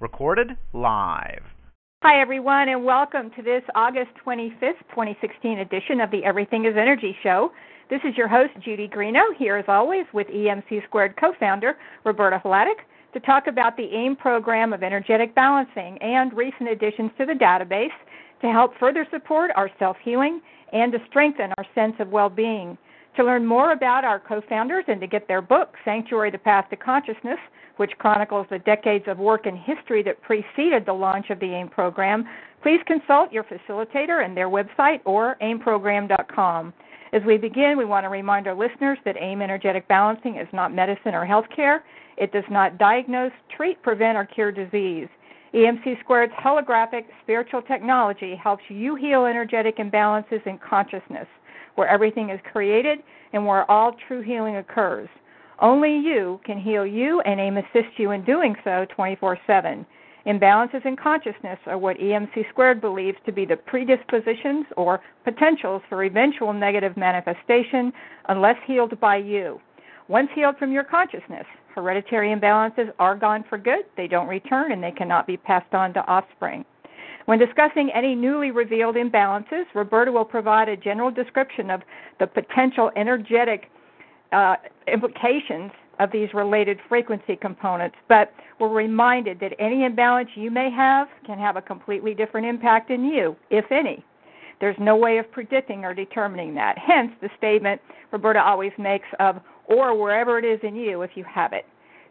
Recorded live. Hi, everyone, and welcome to this August 25th, 2016 edition of the Everything is Energy show. This is your host, Judy Greeno, here as always with EMC Squared co founder Roberta Vladeck to talk about the AIM program of energetic balancing and recent additions to the database to help further support our self healing and to strengthen our sense of well being. To learn more about our co founders and to get their book, Sanctuary The Path to Consciousness, which chronicles the decades of work and history that preceded the launch of the AIM program, please consult your facilitator and their website or aimprogram.com. As we begin, we want to remind our listeners that AIM energetic balancing is not medicine or health care. It does not diagnose, treat, prevent, or cure disease. EMC Squared's holographic spiritual technology helps you heal energetic imbalances in consciousness, where everything is created and where all true healing occurs. Only you can heal you, and AIM assists you in doing so 24 7. Imbalances in consciousness are what EMC Squared believes to be the predispositions or potentials for eventual negative manifestation unless healed by you. Once healed from your consciousness, hereditary imbalances are gone for good, they don't return, and they cannot be passed on to offspring. When discussing any newly revealed imbalances, Roberta will provide a general description of the potential energetic uh, implications of these related frequency components, but we're reminded that any imbalance you may have can have a completely different impact in you, if any. There's no way of predicting or determining that. Hence, the statement Roberta always makes of, or wherever it is in you if you have it.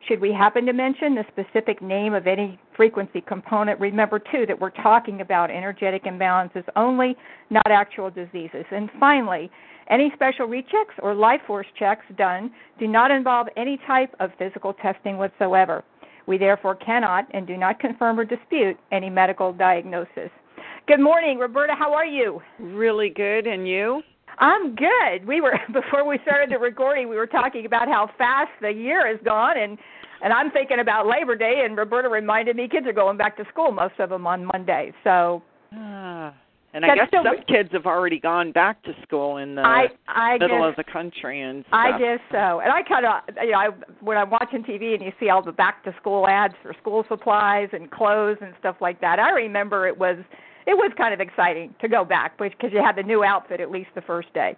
Should we happen to mention the specific name of any frequency component, remember too that we're talking about energetic imbalances only, not actual diseases. And finally, any special rechecks or life force checks done do not involve any type of physical testing whatsoever. We therefore cannot and do not confirm or dispute any medical diagnosis. Good morning, Roberta. How are you? Really good, and you? I'm good. We were before we started the recording, we were talking about how fast the year has gone and and I'm thinking about Labor Day and Roberta reminded me kids are going back to school most of them on Monday. So And I guess some kids have already gone back to school in the I, I middle guess, of the country and stuff. I guess so. And I kind of, you know, I, when I'm watching TV and you see all the back to school ads for school supplies and clothes and stuff like that, I remember it was it was kind of exciting to go back because you had the new outfit at least the first day.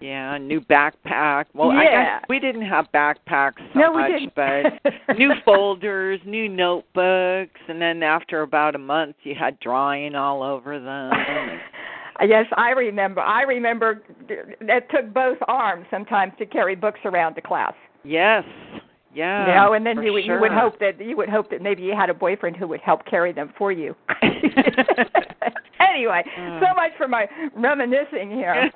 Yeah, new backpack. Well, yeah. I guess we didn't have backpacks so no, much, but new folders, new notebooks, and then after about a month, you had drawing all over them. yes, I remember. I remember it took both arms sometimes to carry books around to class. Yes. Yeah. You know, and then you would sure. you would hope that you would hope that maybe you had a boyfriend who would help carry them for you. anyway, uh. so much for my reminiscing here.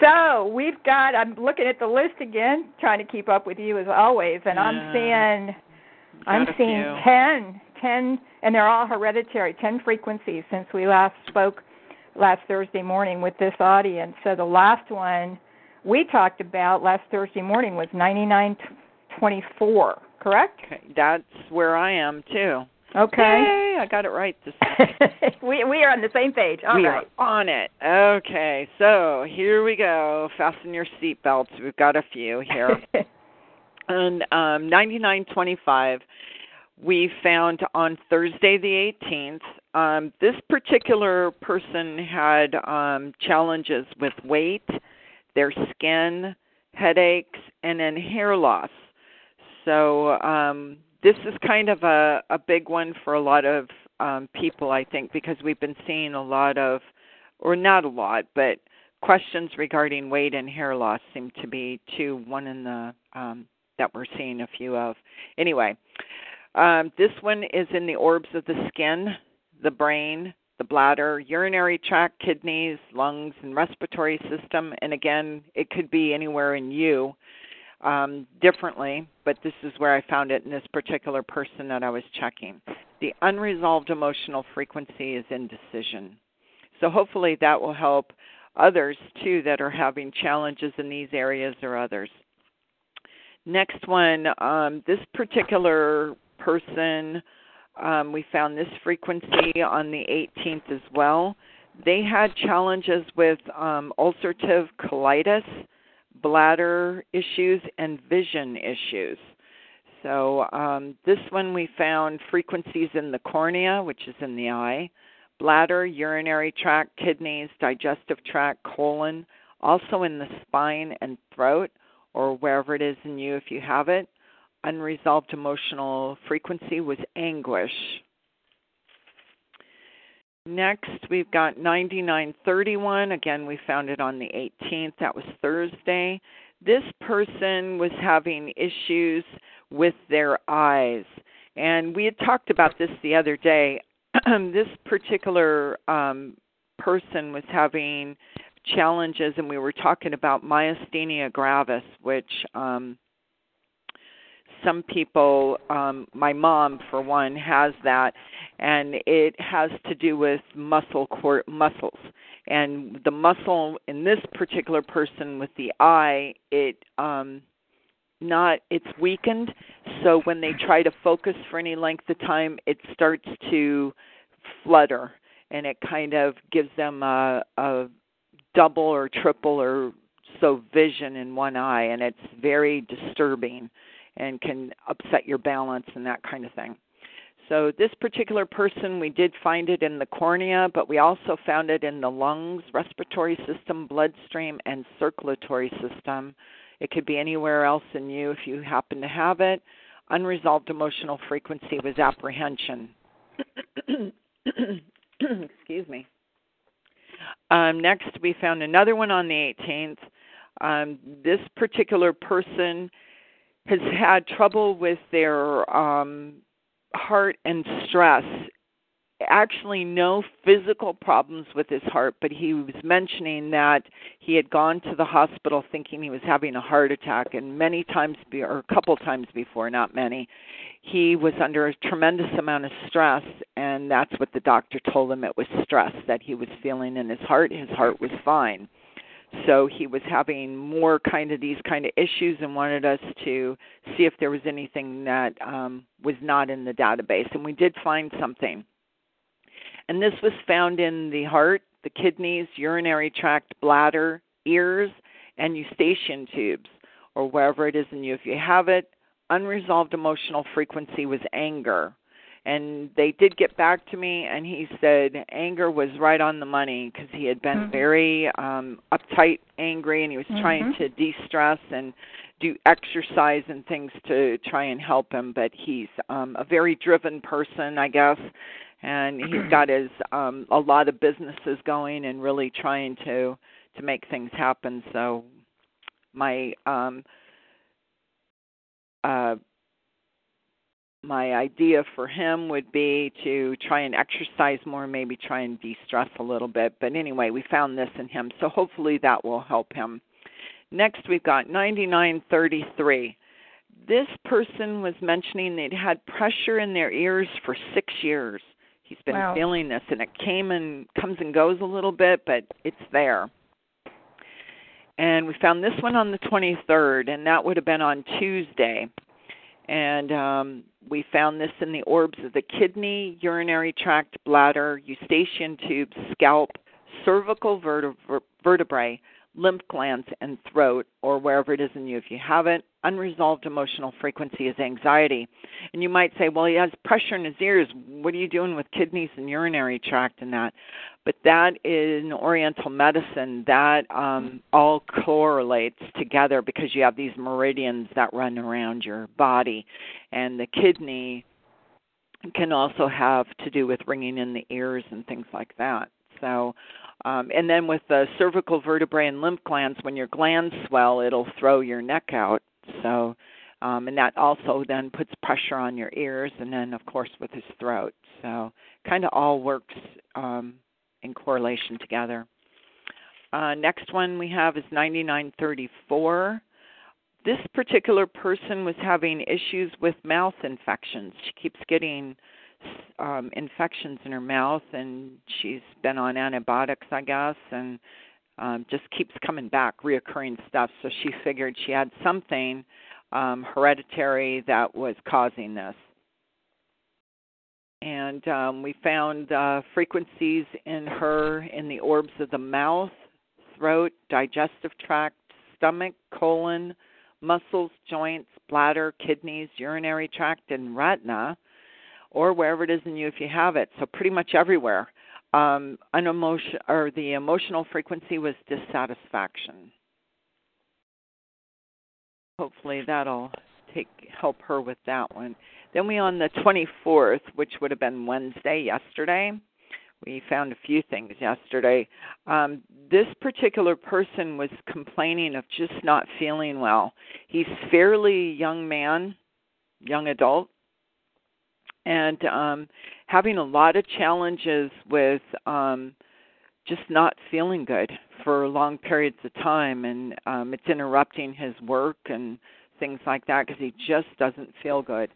So we've got. I'm looking at the list again, trying to keep up with you as always, and. I'm seeing. I'm seeing ten, ten, and they're all hereditary. Ten frequencies since we last spoke last Thursday morning with this audience. So the last one we talked about last Thursday morning was 9924. Correct? Okay, that's where I am too. Okay. Yay, I got it right this time. we we are on the same page. All we right. are on it. Okay, so here we go. Fasten your seatbelts. We've got a few here. and um, 9925, we found on Thursday the 18th. Um, this particular person had um, challenges with weight, their skin, headaches, and then hair loss. So um, this is kind of a, a big one for a lot of um, people, I think, because we've been seeing a lot of, or not a lot, but questions regarding weight and hair loss seem to be two, one in the um, that we're seeing a few of. Anyway, um, this one is in the orbs of the skin, the brain, the bladder, urinary tract, kidneys, lungs, and respiratory system. And again, it could be anywhere in you um, differently, but this is where I found it in this particular person that I was checking. The unresolved emotional frequency is indecision. So hopefully that will help others too that are having challenges in these areas or others. Next one, um, this particular person, um, we found this frequency on the 18th as well. They had challenges with um, ulcerative colitis bladder issues and vision issues. So um, this one we found frequencies in the cornea, which is in the eye, bladder, urinary tract, kidneys, digestive tract, colon, also in the spine and throat, or wherever it is in you if you have it. Unresolved emotional frequency was anguish. Next, we've got 9931. Again, we found it on the 18th. That was Thursday. This person was having issues with their eyes. And we had talked about this the other day. this particular um, person was having challenges, and we were talking about myasthenia gravis, which um, some people, um, my mom for one, has that, and it has to do with muscle core muscles. And the muscle in this particular person with the eye, it um, not it's weakened so when they try to focus for any length of time it starts to flutter and it kind of gives them a, a double or triple or so vision in one eye and it's very disturbing and can upset your balance and that kind of thing so this particular person we did find it in the cornea but we also found it in the lungs respiratory system bloodstream and circulatory system it could be anywhere else in you if you happen to have it. Unresolved emotional frequency was apprehension. Excuse me. Um, next, we found another one on the 18th. Um, this particular person has had trouble with their um, heart and stress actually no physical problems with his heart, but he was mentioning that he had gone to the hospital thinking he was having a heart attack, and many times, be, or a couple times before, not many, he was under a tremendous amount of stress, and that's what the doctor told him it was stress that he was feeling in his heart. His heart was fine. So he was having more kind of these kind of issues and wanted us to see if there was anything that um, was not in the database, and we did find something and this was found in the heart, the kidneys, urinary tract, bladder, ears, and eustachian tubes, or wherever it is in you. If you have it, unresolved emotional frequency was anger. And they did get back to me, and he said anger was right on the money because he had been mm-hmm. very um uptight, angry, and he was mm-hmm. trying to de-stress and do exercise and things to try and help him. But he's um a very driven person, I guess, and he's got his um a lot of businesses going and really trying to to make things happen so my um uh my idea for him would be to try and exercise more maybe try and de-stress a little bit but anyway we found this in him so hopefully that will help him next we've got 9933 this person was mentioning they'd had pressure in their ears for 6 years He's been wow. feeling this, and it came and comes and goes a little bit, but it's there. And we found this one on the 23rd, and that would have been on Tuesday. And um, we found this in the orbs of the kidney, urinary tract, bladder, eustachian tubes, scalp, cervical vertebra- vertebrae, lymph glands, and throat, or wherever it is in you if you have it. Unresolved emotional frequency is anxiety. And you might say, well, he has pressure in his ears. What are you doing with kidneys and urinary tract and that? But that in Oriental medicine, that um, all correlates together because you have these meridians that run around your body. And the kidney can also have to do with ringing in the ears and things like that. So um, and then with the cervical vertebrae and lymph glands, when your glands swell, it'll throw your neck out. So, um, and that also then puts pressure on your ears, and then of course with his throat. So, kind of all works um, in correlation together. Uh, next one we have is 9934. This particular person was having issues with mouth infections. She keeps getting um infections in her mouth and she's been on antibiotics i guess and um just keeps coming back reoccurring stuff so she figured she had something um hereditary that was causing this and um we found uh frequencies in her in the orbs of the mouth throat digestive tract stomach colon muscles, joints, bladder, kidneys, urinary tract, and retina, or wherever it is in you if you have it. So pretty much everywhere. Um, an emotion or the emotional frequency was dissatisfaction. Hopefully that'll take help her with that one. Then we on the 24th, which would have been Wednesday yesterday. We found a few things yesterday. Um, this particular person was complaining of just not feeling well. He's fairly young man, young adult, and um, having a lot of challenges with um, just not feeling good for long periods of time, and um, it's interrupting his work and things like that because he just doesn't feel good.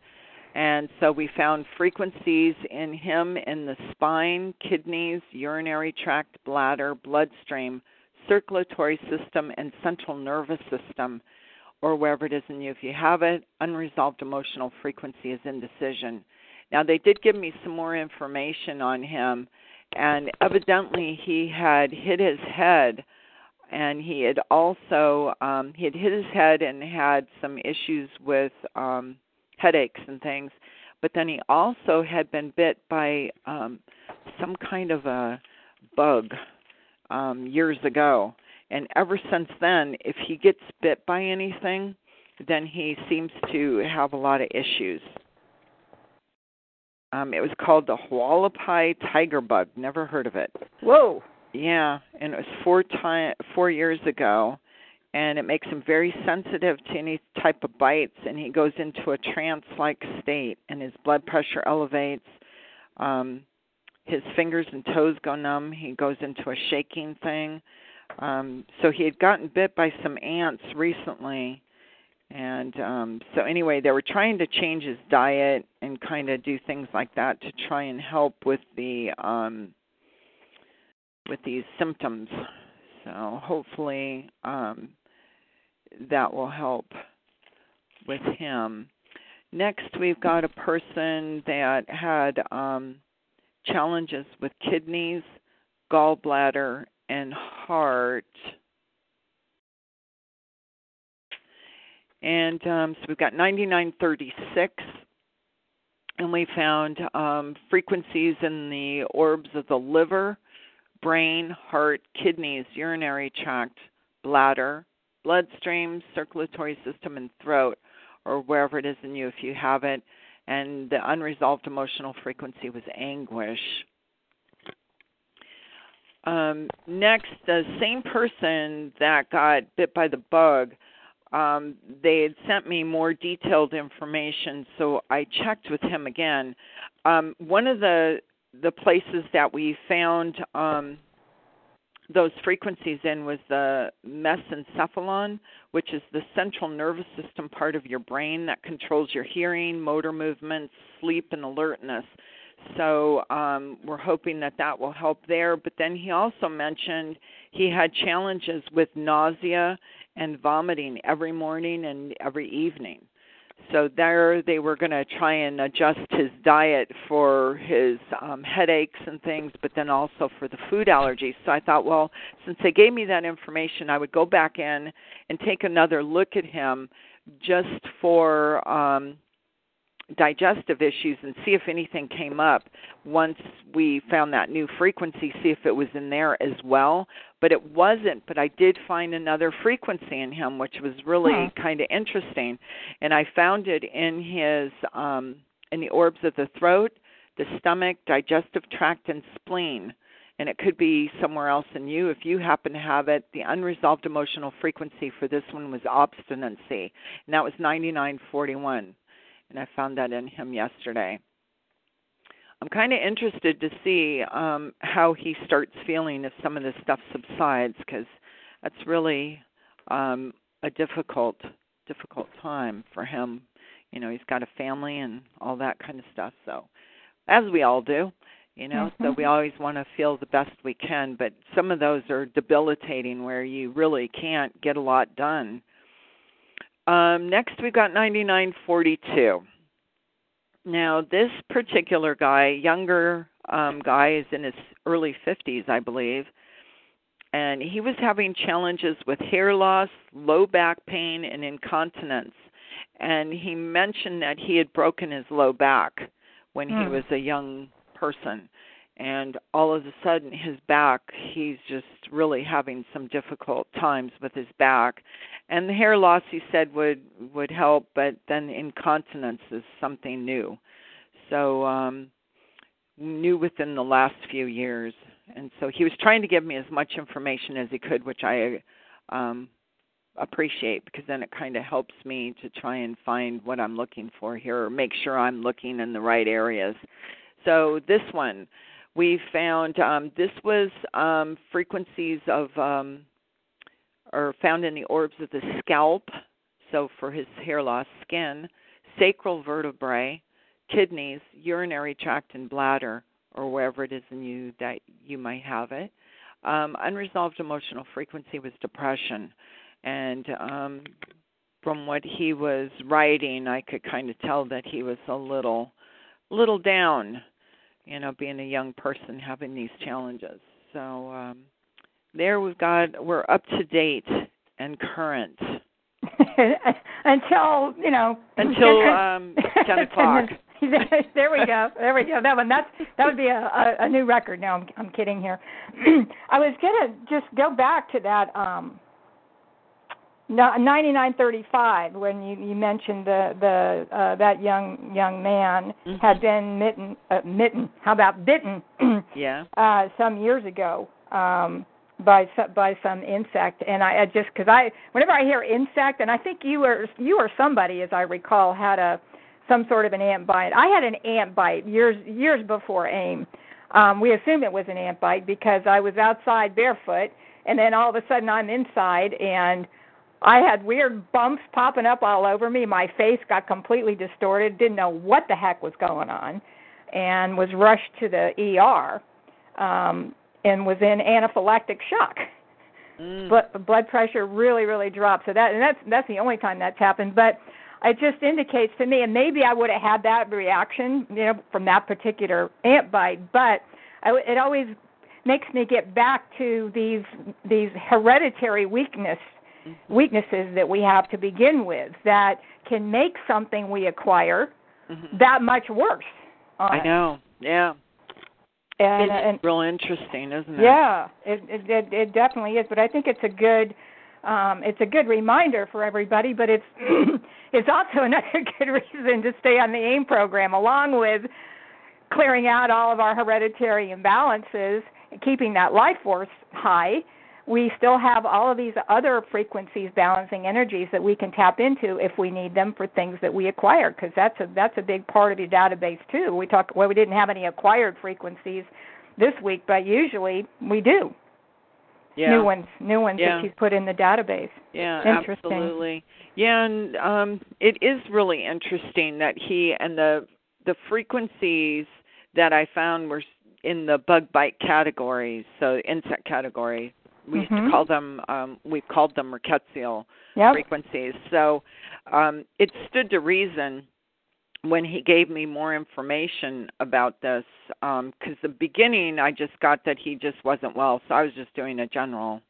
And so we found frequencies in him in the spine, kidneys, urinary tract, bladder, bloodstream, circulatory system, and central nervous system, or wherever it is in you. If you have it, unresolved emotional frequency is indecision. Now, they did give me some more information on him, and evidently he had hit his head and he had also um he had hit his head and had some issues with um headaches and things. But then he also had been bit by um some kind of a bug um years ago. And ever since then, if he gets bit by anything, then he seems to have a lot of issues. Um, it was called the Hualapai tiger bug. Never heard of it. Whoa. Yeah, and it was four time four years ago, and it makes him very sensitive to any type of bites and he goes into a trance like state and his blood pressure elevates um his fingers and toes go numb he goes into a shaking thing um so he had gotten bit by some ants recently and um so anyway they were trying to change his diet and kind of do things like that to try and help with the um with these symptoms so hopefully um that will help with him. Next, we've got a person that had um, challenges with kidneys, gallbladder, and heart. And um, so we've got 9936, and we found um, frequencies in the orbs of the liver, brain, heart, kidneys, urinary tract, bladder, bloodstream, circulatory system, and throat, or wherever it is in you if you have it. And the unresolved emotional frequency was anguish. Um, next, the same person that got bit by the bug, um, they had sent me more detailed information, so I checked with him again. Um, one of the the places that we found um, those frequencies in was the mesencephalon, which is the central nervous system part of your brain that controls your hearing, motor movements, sleep, and alertness. So um, we're hoping that that will help there. But then he also mentioned he had challenges with nausea and vomiting every morning and every evening. So there they were going to try and adjust his diet for his um headaches and things but then also for the food allergies. So i thought well since they gave me that information i would go back in and take another look at him just for um digestive issues and see if anything came up once we found that new frequency see if it was in there as well. But it wasn't but i did find another frequency in him which was really kind of interesting. And i found it in his um in the orbs of the throat the stomach digestive tract and spleen. And it could be somewhere else in you. If you happen to have it the unresolved emotional frequency for this one was obstinacy. And that was 9941 and I found that in him yesterday. I'm kind of interested to see um, how he starts feeling if some of this stuff subsides, because that's really um, a difficult, difficult time for him. You know, he's got a family and all that kind of stuff. So, as we all do, you know, mm-hmm. so we always want to feel the best we can. But some of those are debilitating, where you really can't get a lot done um, next, we've got 9942. Now, this particular guy, younger um, guy, is in his early 50s, I believe, and he was having challenges with hair loss, low back pain, and incontinence. And he mentioned that he had broken his low back when Hmm. he was a young person. And all of a sudden, his back, he's just really having some difficult times with his back. And the hair loss, he said, would would help, but then incontinence is something new. So, um, new within the last few years and so he was trying to give me as much information as he could which i um appreciate because then it kind of helps me to try and find what i'm looking for here or make sure i'm looking in the right areas so this one we found um this was um frequencies of um or found in the orbs of the scalp so for his hair loss skin sacral vertebrae kidneys, urinary tract, and bladder, or wherever it is in you that you might have it. Um, unresolved emotional frequency was depression, and um, from what he was writing, I could kind of tell that he was a little, little down. You know, being a young person having these challenges. So um, there we've got we're up to date and current until you know until um, ten o'clock. there we go. There we go. That one. That's that would be a, a, a new record. No, I'm I'm kidding here. I was gonna just go back to that um, no, 9935 when you you mentioned the the uh, that young young man Mhm. had been mitten uh, mitten. How about bitten? Yeah. uh, some years ago um, by some, by some insect, and I, I just because I whenever I hear insect, and I think you were you or somebody, as I recall, had a some sort of an ant bite. I had an ant bite years years before AIM. Um, we assumed it was an ant bite because I was outside barefoot, and then all of a sudden I'm inside and. I had weird bumps popping up all over me. My face got completely distorted. Didn't know what the heck was going on, and was rushed to the ER um, and was in anaphylactic shock. Mm. Blood, blood pressure really, really dropped. So that and that's that's the only time that's happened. But it just indicates to me, and maybe I would have had that reaction, you know, from that particular ant bite. But I, it always makes me get back to these these hereditary weakness weaknesses that we have to begin with that can make something we acquire Mhm. that much worse. I know. Yeah. And, It's and real interesting, isn't it? yeah, it, it it it definitely is. But I think it's a good um it's a good reminder for everybody. But it's it's also another good reason to stay on the AIM program, along with clearing out all of our hereditary imbalances, and keeping that life force high. We still have all of these other frequencies, balancing energies that we can tap into if we need them for things that we acquire, because that's a that's a big part of your database too. We talk well, we didn't have any acquired frequencies this week, but usually we do Yeah. new ones, new ones Yeah. that she's put in the database. Yeah, Interesting. absolutely. Yeah, and um it is really interesting that he and the the frequencies that I found were in the bug bite categories, so insect category. We used Mhm. to call them um we called them rickettsial Yep. frequencies. So um it stood to reason when he gave me more information about this um cuz the beginning I just got that he just wasn't well so I was just doing a general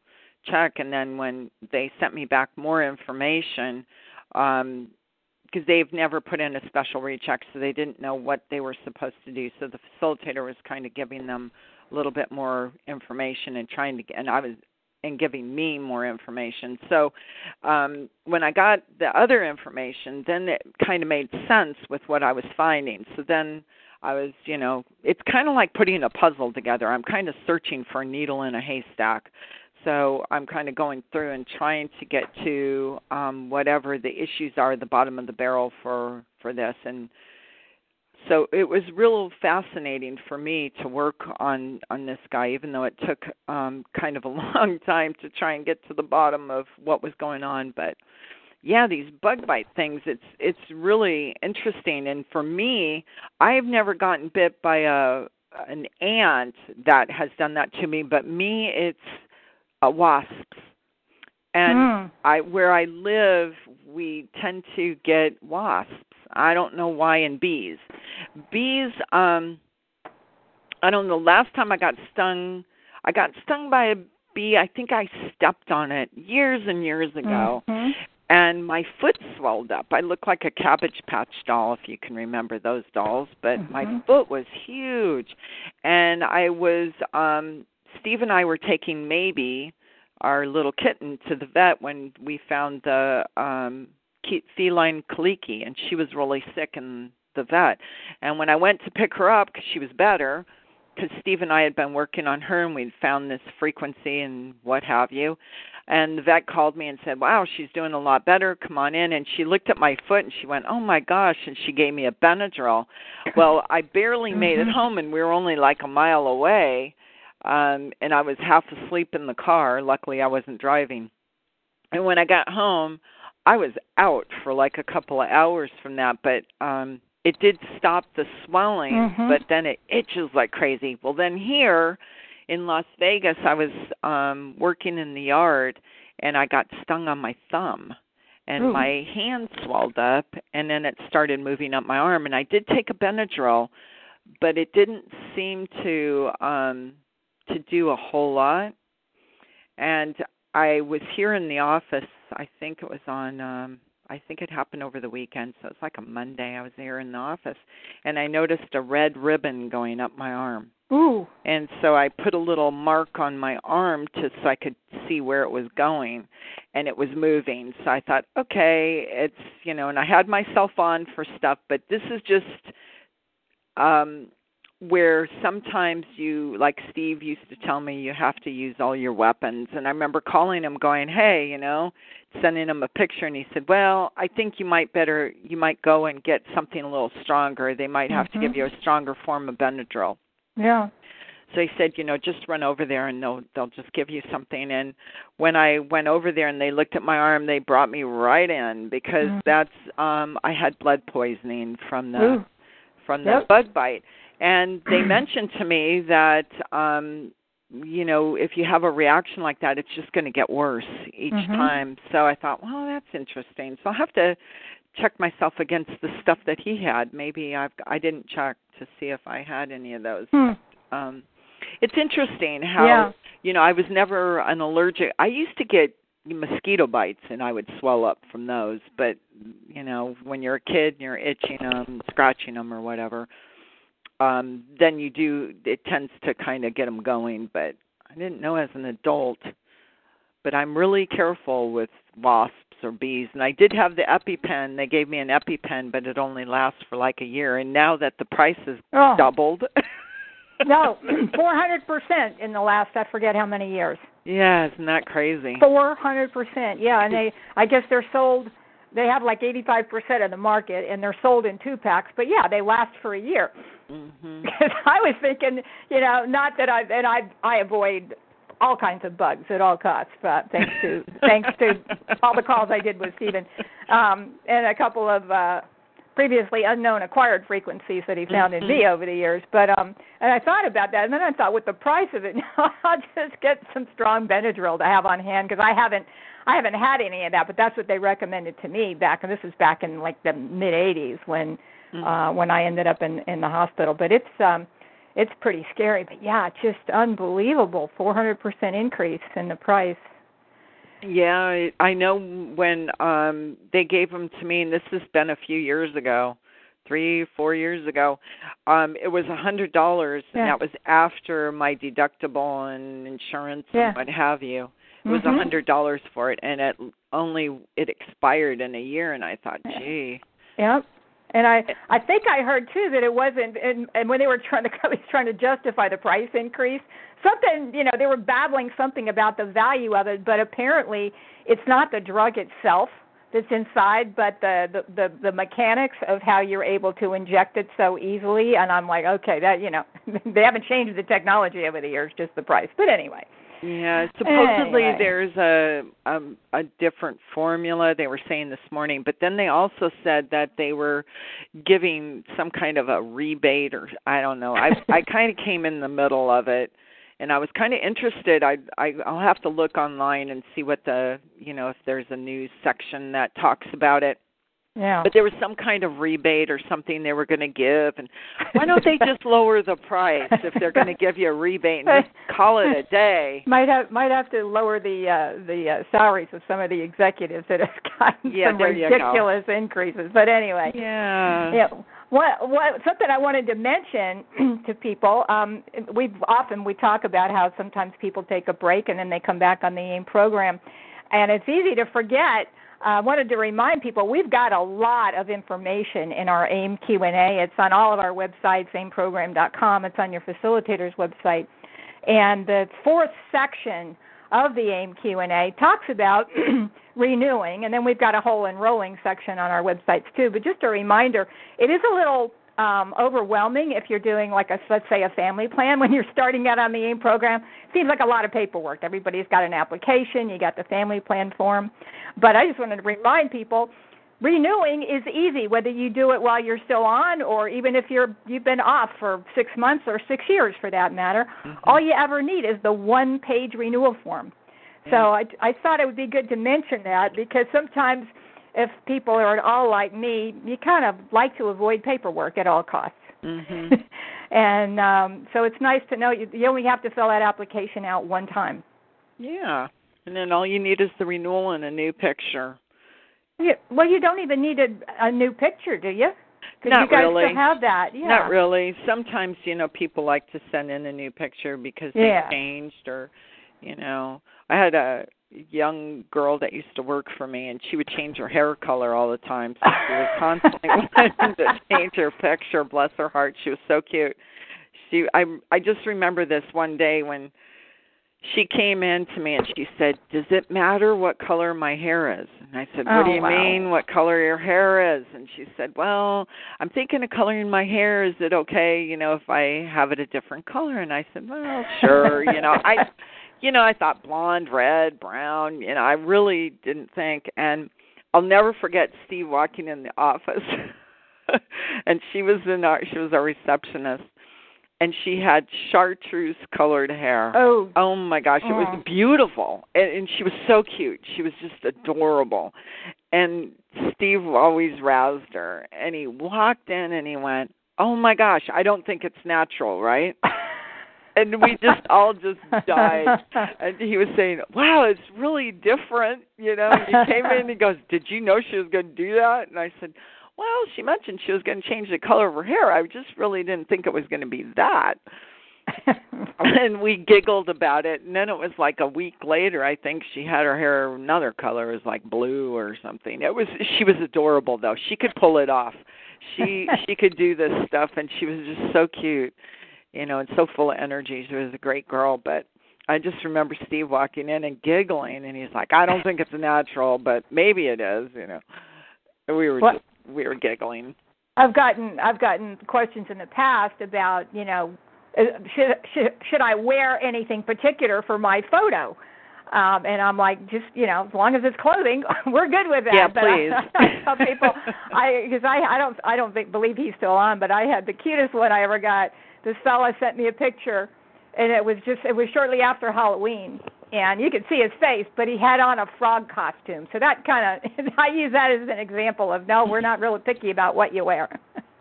check and then when they sent me back more information um because they've never put in a special recheck so they didn't know what they were supposed to do so the facilitator was kind of giving them a little bit more information and trying to get and I was and giving me more information so um when I got the other information then it kind of made sense with what I was finding so then I was, you know, it's kind of like putting a puzzle together. I'm kind of searching for a needle in a haystack. So I'm kind of going through and trying to get to um whatever the issues are at the bottom of the barrel for for this and so it was real fascinating for me to work on on this guy even though it took um kind of a long time to try and get to the bottom of what was going on. But yeah these bug bite things it's it's really interesting. And for me i've never gotten bit by a an ant that has done that to me but me it's uh, wasps and Mm. i where i live we tend to get wasps i don't know why and bees bees um i don't know last time i got stung i got stung by a bee. I think I stepped on it years and years ago. Mhm. And my foot swelled up. I looked like a cabbage patch doll, if you can remember those dolls. But my Mhm. foot was huge, and I was. um Steve and I were taking maybe our little kitten to the vet when we found the um feline colicky, and she was really sick in the vet. And when I went to pick her up because she was better, because Steve and I had been working on her and we'd found this frequency and what have you. And the vet called me and said, Wow, she's doing a lot better. Come on in. And she looked at my foot and she went, Oh my gosh. And she gave me a Benadryl. Well, I barely made it Mhm. home and we were only like a mile away. Um, and I was half asleep in the car. Luckily, I wasn't driving. And when I got home, I was out for like a couple of hours from that. But um, it did stop the swelling, Mhm. but then it itches like crazy. Well, then here in Las Vegas, I was um working in the yard and I got stung on my thumb and Ooh. my hand swelled up and then it started moving up my arm and I did take a Benadryl, but it didn't seem to um to do a whole lot. And I was here in the office, I think it was on um I think it happened over the weekend, so it's like a Monday. I was here in the office and I noticed a red ribbon going up my arm. Ooh. And so I put a little mark on my arm to so I could see where it was going and it was moving. So I thought, okay, it's, you know, and I had myself on for stuff, but this is just um where sometimes you like Steve used to tell me you have to use all your weapons and I remember calling him going, "Hey, you know, sending him a picture and he said, "Well, I think you might better you might go and get something a little stronger. They might have to give Mhm. you a stronger form of Benadryl." Yeah. So he said, you know, just run over there and they'll they'll just give you something. And when I went over there and they looked at my arm, they brought me right in because Mhm. that's um I had blood poisoning from the Ooh. from the Yep. bug bite. And they mentioned to me that um you know, if you have a reaction like that, it's just going to get worse each Mhm. time. So I thought, well, that's interesting. So I'll have to check myself against the stuff that he had. Maybe I've I didn't check to see if I had any of those. Hmm. Um it's interesting how Yeah. you know, I was never an allergic. I used to get mosquito bites and I would swell up from those, but you know, when you're a kid and you're itching them, scratching them or whatever, um then you do it tends to kind of get them going, but I didn't know as an adult. But I'm really careful with wasps or bees. And I did have the EpiPen. They gave me an EpiPen, but it only lasts for like a year. And now that the price has Oh. doubled, No, 400% in the last I forget how many years. yeah, isn't that crazy? 400%. Yeah, and they I guess they're sold they have like 85% of the market and they're sold in two packs, but yeah, they last for a year. Mhm. Because I was thinking, you know, not that I and I I avoid all kinds of bugs at all costs, but thanks to thanks to all the calls I did with Stephen, um, and a couple of uh, previously unknown acquired frequencies that he found in me over the years. But um, and I thought about that, and then I thought, with the price of it, now I'll just get some strong Benadryl to have on hand because I haven't. I haven't had any of that, but that's what they recommended to me back, and this was back in like the mid '80s when uh when I ended up in in the hospital. But it's um it's pretty scary. But yeah, just unbelievable, 400% increase in the price. Yeah, I- I know when um they gave them to me and this has been a few years ago, 3 4 years ago. Um it was a $100 Yeah. and that was after my deductible and insurance Yeah. and what have you. It was a Mhm. $100 for it and it only it expired in a year and I thought, "Gee." Yep. And I I think I heard too that it wasn't and, and when they were trying to companies trying to justify the price increase, something you know they were babbling something about the value of it, but apparently it's not the drug itself that's inside, but the the the, the mechanics of how you're able to inject it so easily. And I'm like, okay, that you know they haven't changed the technology over the years, just the price. But anyway. Yeah, supposedly Anyway. there's a um a different formula they were saying this morning, but then they also said that they were giving some kind of a rebate or I don't know. I I kind of came in the middle of it and I was kind of interested. I I I'll have to look online and see what the, you know, if there's a news section that talks about it. Yeah. But there was some kind of rebate or something they were going to give, and why don't they just lower the price if they're going to give you a rebate and just call it a day? Might have might have to lower the uh, the uh, salaries of some of the executives that have gotten Yeah, some ridiculous increases. But anyway, Yeah. yeah. What what something I wanted to mention to people. Um, we've often we talk about how sometimes people take a break and then they come back on the AIM program, and it's easy to forget. Uh, I wanted to remind people we've got a lot of information in our AIM Q&A. It's on all of our websites, aimprogram.com. It's on your facilitator's website. And the fourth section of the AIM Q&A talks about renewing, and then we've got a whole enrolling section on our websites too. But just a reminder, it is a little um, overwhelming if you're doing like a let's say a family plan when you're starting out on the AIM program. Seems like a lot of paperwork. Everybody's got an application, you got the family plan form. But I just wanted to remind people renewing is easy whether you do it while you're still on or even if you're you've been off for 6 months or 6 years for that matter. Mm-hmm. All you ever need is the one page renewal form. So I I thought it would be good to mention that because sometimes if people are at all like me, you kind of like to avoid paperwork at all costs. Mm-hmm. and um, so it's nice to know you, you only have to fill that application out one time. Yeah. And then all you need is the renewal and a new picture. Yeah, well, you don't even need a, a new picture, do you? Not you guys really. still have that. Yeah. Not really. Sometimes, you know, people like to send in a new picture because they Yeah. changed or you know. I had a young girl that used to work for me and she would change her hair color all the time. So she was constantly wanting to change her picture, bless her heart. She was so cute. She I I just remember this one day when she came in to me and she said, "Does it matter what color my hair is?" And I said, "What do Oh, you wow. mean? What color your hair is?" And she said, "Well, I'm thinking of coloring my hair. Is it okay, you know, if I have it a different color?" And I said, "Well, sure." you know, I, you know, I thought blonde, red, brown. You know, I really didn't think. And I'll never forget Steve walking in the office, and she was in our, she was our receptionist, and she had chartreuse colored hair. Oh, Oh my gosh, it was beautiful. And, and she was so cute. She was just adorable. And Steve always roused her. And he walked in and he went, Oh my gosh, I don't think it's natural, right? And we just all just died. And he was saying, Wow, it's really different. You know, he came in and he goes, Did you know she was going to do that? And I said, Well, she mentioned she was going to change the color of her hair. I just really didn't think it was going to be that and we giggled about it and then it was like a week later i think she had her hair another color it was like blue or something it was she was adorable though she could pull it off she she could do this stuff and she was just so cute you know and so full of energy she was a great girl but i just remember steve walking in and giggling and he's like i don't think it's natural but maybe it is you know And we were just we were giggling I've gotten I've gotten questions in the past about you know uh, should should should I wear anything particular for my photo, um, and I'm like just you know as long as it's clothing we're good with that. Yeah, but I- please. I, tell people I because I I don't I don't think, believe he's still on, but I had the cutest one I ever got. This fella sent me a picture, and it was just it was shortly after Halloween. And you could see his face, but he had on a frog costume. So that kind of, I use that as an example of no, we're not really picky about what you wear.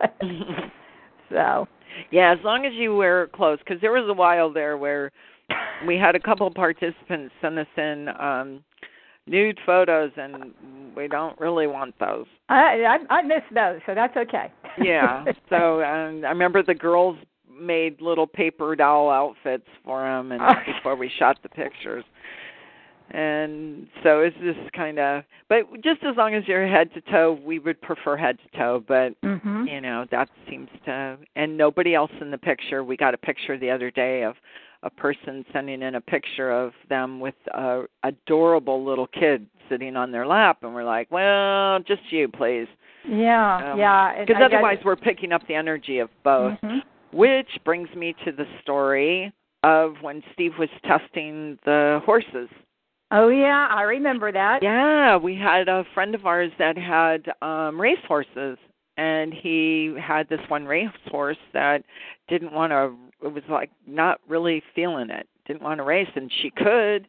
so, Yeah, as long as you wear clothes, because there was a while there where we had a couple of participants send us in um nude photos, and we don't really want those. I I, I miss those, so that's okay. Yeah. So um, I remember the girls made little paper doll outfits for them, and before we shot the pictures. And so it's just kind of, but just as long as you're head to toe, we would prefer head to toe. But mhm. you know that seems to and nobody else in the picture we got a picture the other day of a person sending in a picture of them with a adorable little kid sitting on their lap and we're like well just you please Yeah, Um, yeah. because otherwise we're picking up the energy of both Mhm. Which brings me to the story of when steve was testing the horses Oh yeah, I remember that. yeah, we had a friend of ours that had um race horses and he had this one race horse that didn't want to it was like not really feeling it. Didn't want to race and she could.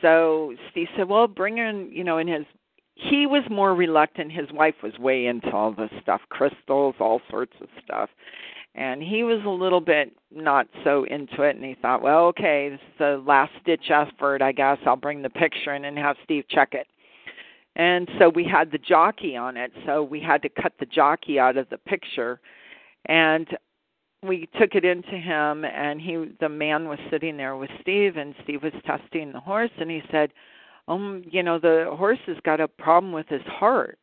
So Steve said, "Well, bring her in, you know, in his he was more reluctant. His wife was way into all this stuff, crystals, all sorts of stuff. And he was a little bit not so into it and he thought, well, okay, this is the last ditch effort, I guess. I'll bring the picture in and have Steve check it. And so we had the jockey on it, so we had to cut the jockey out of the picture. And we took it into him and he the man was sitting there with Steve and Steve was testing the horse and he said, "Um, you know, the horse has got a problem with his heart."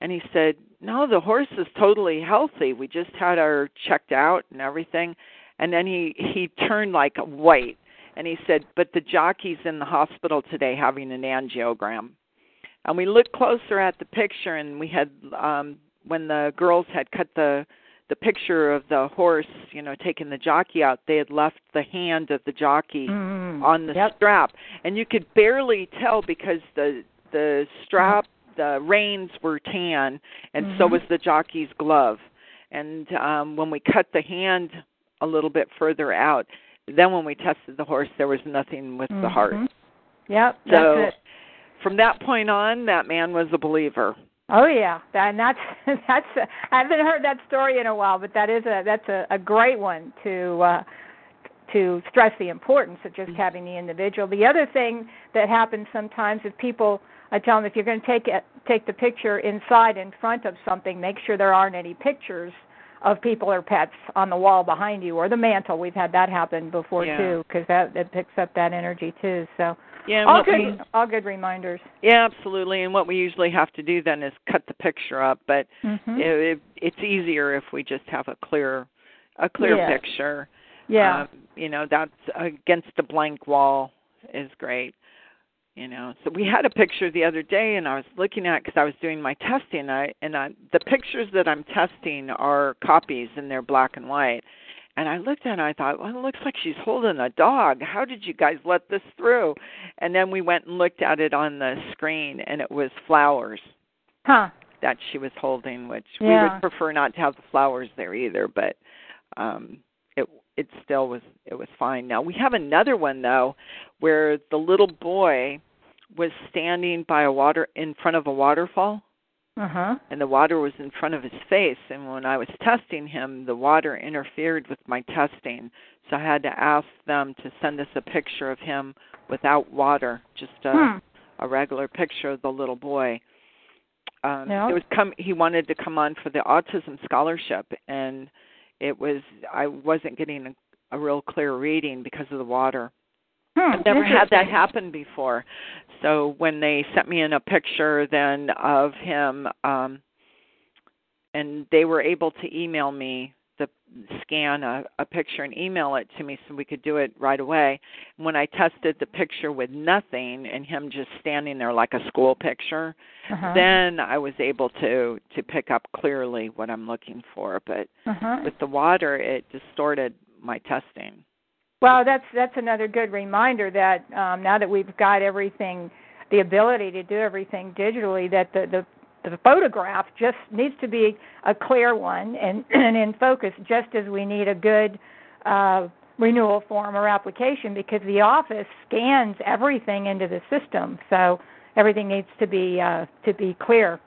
And he said, "No, the horse is totally healthy. We just had her checked out and everything." And then he he turned like white and he said, "But the jockey's in the hospital today having an angiogram." And we looked closer at the picture and we had um when the girls had cut the the picture of the horse, you know, taking the jockey out, they had left the hand of the jockey mm, on the yep. strap, and you could barely tell because the the strap, the reins were tan, and mm-hmm. so was the jockey's glove. And um when we cut the hand a little bit further out, then when we tested the horse, there was nothing with mm-hmm. the heart. Yep. So that's it. from that point on, that man was a believer. Oh yeah, and that's that's I haven't heard that story in a while, but that is a that's a, a great one to uh, to stress the importance of just having the individual. The other thing that happens sometimes is people I tell them if you're going to take it take the picture inside in front of something, make sure there aren't any pictures of people or pets on the wall behind you or the mantle. We've had that happen before Yeah. too, because that it picks up that energy too. So Yeah, all good, we- all good reminders. Yeah, absolutely. And what we usually have to do then is cut the picture up, but hmm it, it, it's easier if we just have a clear, a clear Yeah. picture. yeah. Um, you know, that's against a blank wall is great. You know, so we had a picture the other day, and I was looking at because I was doing my testing. And I and I, the pictures that I'm testing are copies, and they're black and white. And I looked at it and I thought, well, it looks like she's holding a dog. How did you guys let this through? And then we went and looked at it on the screen, and it was flowers Huh. that she was holding, which we would prefer not to have the flowers there either, but um it it still was it was fine. Now we have another one though where the little boy was standing by a water in front of a waterfall Uh huh. and the water was in front of his face and when I was testing him the water interfered with my testing. So I had to ask them to send us a picture of him without water, just a Hmm. a regular picture of the little boy. Um Yeah. it was come he wanted to come on for the autism scholarship and it was I wasn't getting a, a real clear reading because of the water. Hmm. I've never had that happen before. So when they sent me in a picture then of him um and they were able to email me the scan a, a picture and email it to me so we could do it right away. And when I tested the picture with nothing and him just standing there like a school picture, Uh-huh. then I was able to to pick up clearly what I'm looking for. But uh-huh. with the water, it distorted my testing. Well, that's that's another good reminder that um, now that we've got everything, the ability to do everything digitally, that the the the photograph just needs to be a clear one and, and in focus, just as we need a good uh, renewal form or application, because the office scans everything into the system, so everything needs to be uh, to be clear,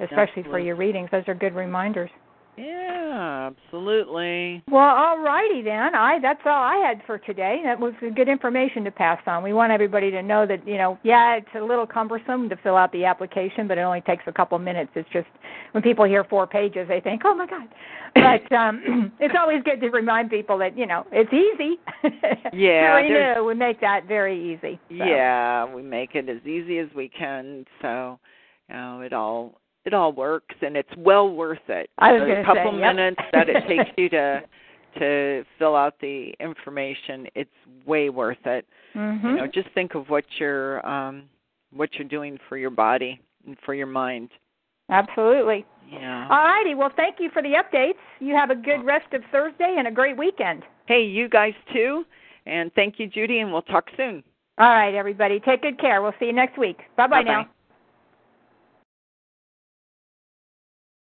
especially for Absolutely. your readings. Those are good reminders. Yeah, absolutely. Well, all righty then. I that's all I had for today. That was good information to pass on. We want everybody to know that you know, yeah, it's a little cumbersome to fill out the application, but it only takes a couple minutes. It's just when people hear four pages, they think, oh my god. But um it's always good to remind people that you know it's easy. Yeah, there's- new. We make that very easy. So. Yeah, we make it as easy as we can, so you know it all it all works, and it's well worth it. I was The gonna couple say, yep. minutes that it takes you to to fill out the information, it's way worth it. Mm-hmm. You know, just think of what you're um what you're doing for your body and for your mind. Absolutely. Yeah. All righty. Well, thank you for the updates. You have a good rest of Thursday and a great weekend. Hey, you guys too, and thank you, Judy, and we'll talk soon. All right, everybody. Take good care. We'll see you next week. Bye bye now.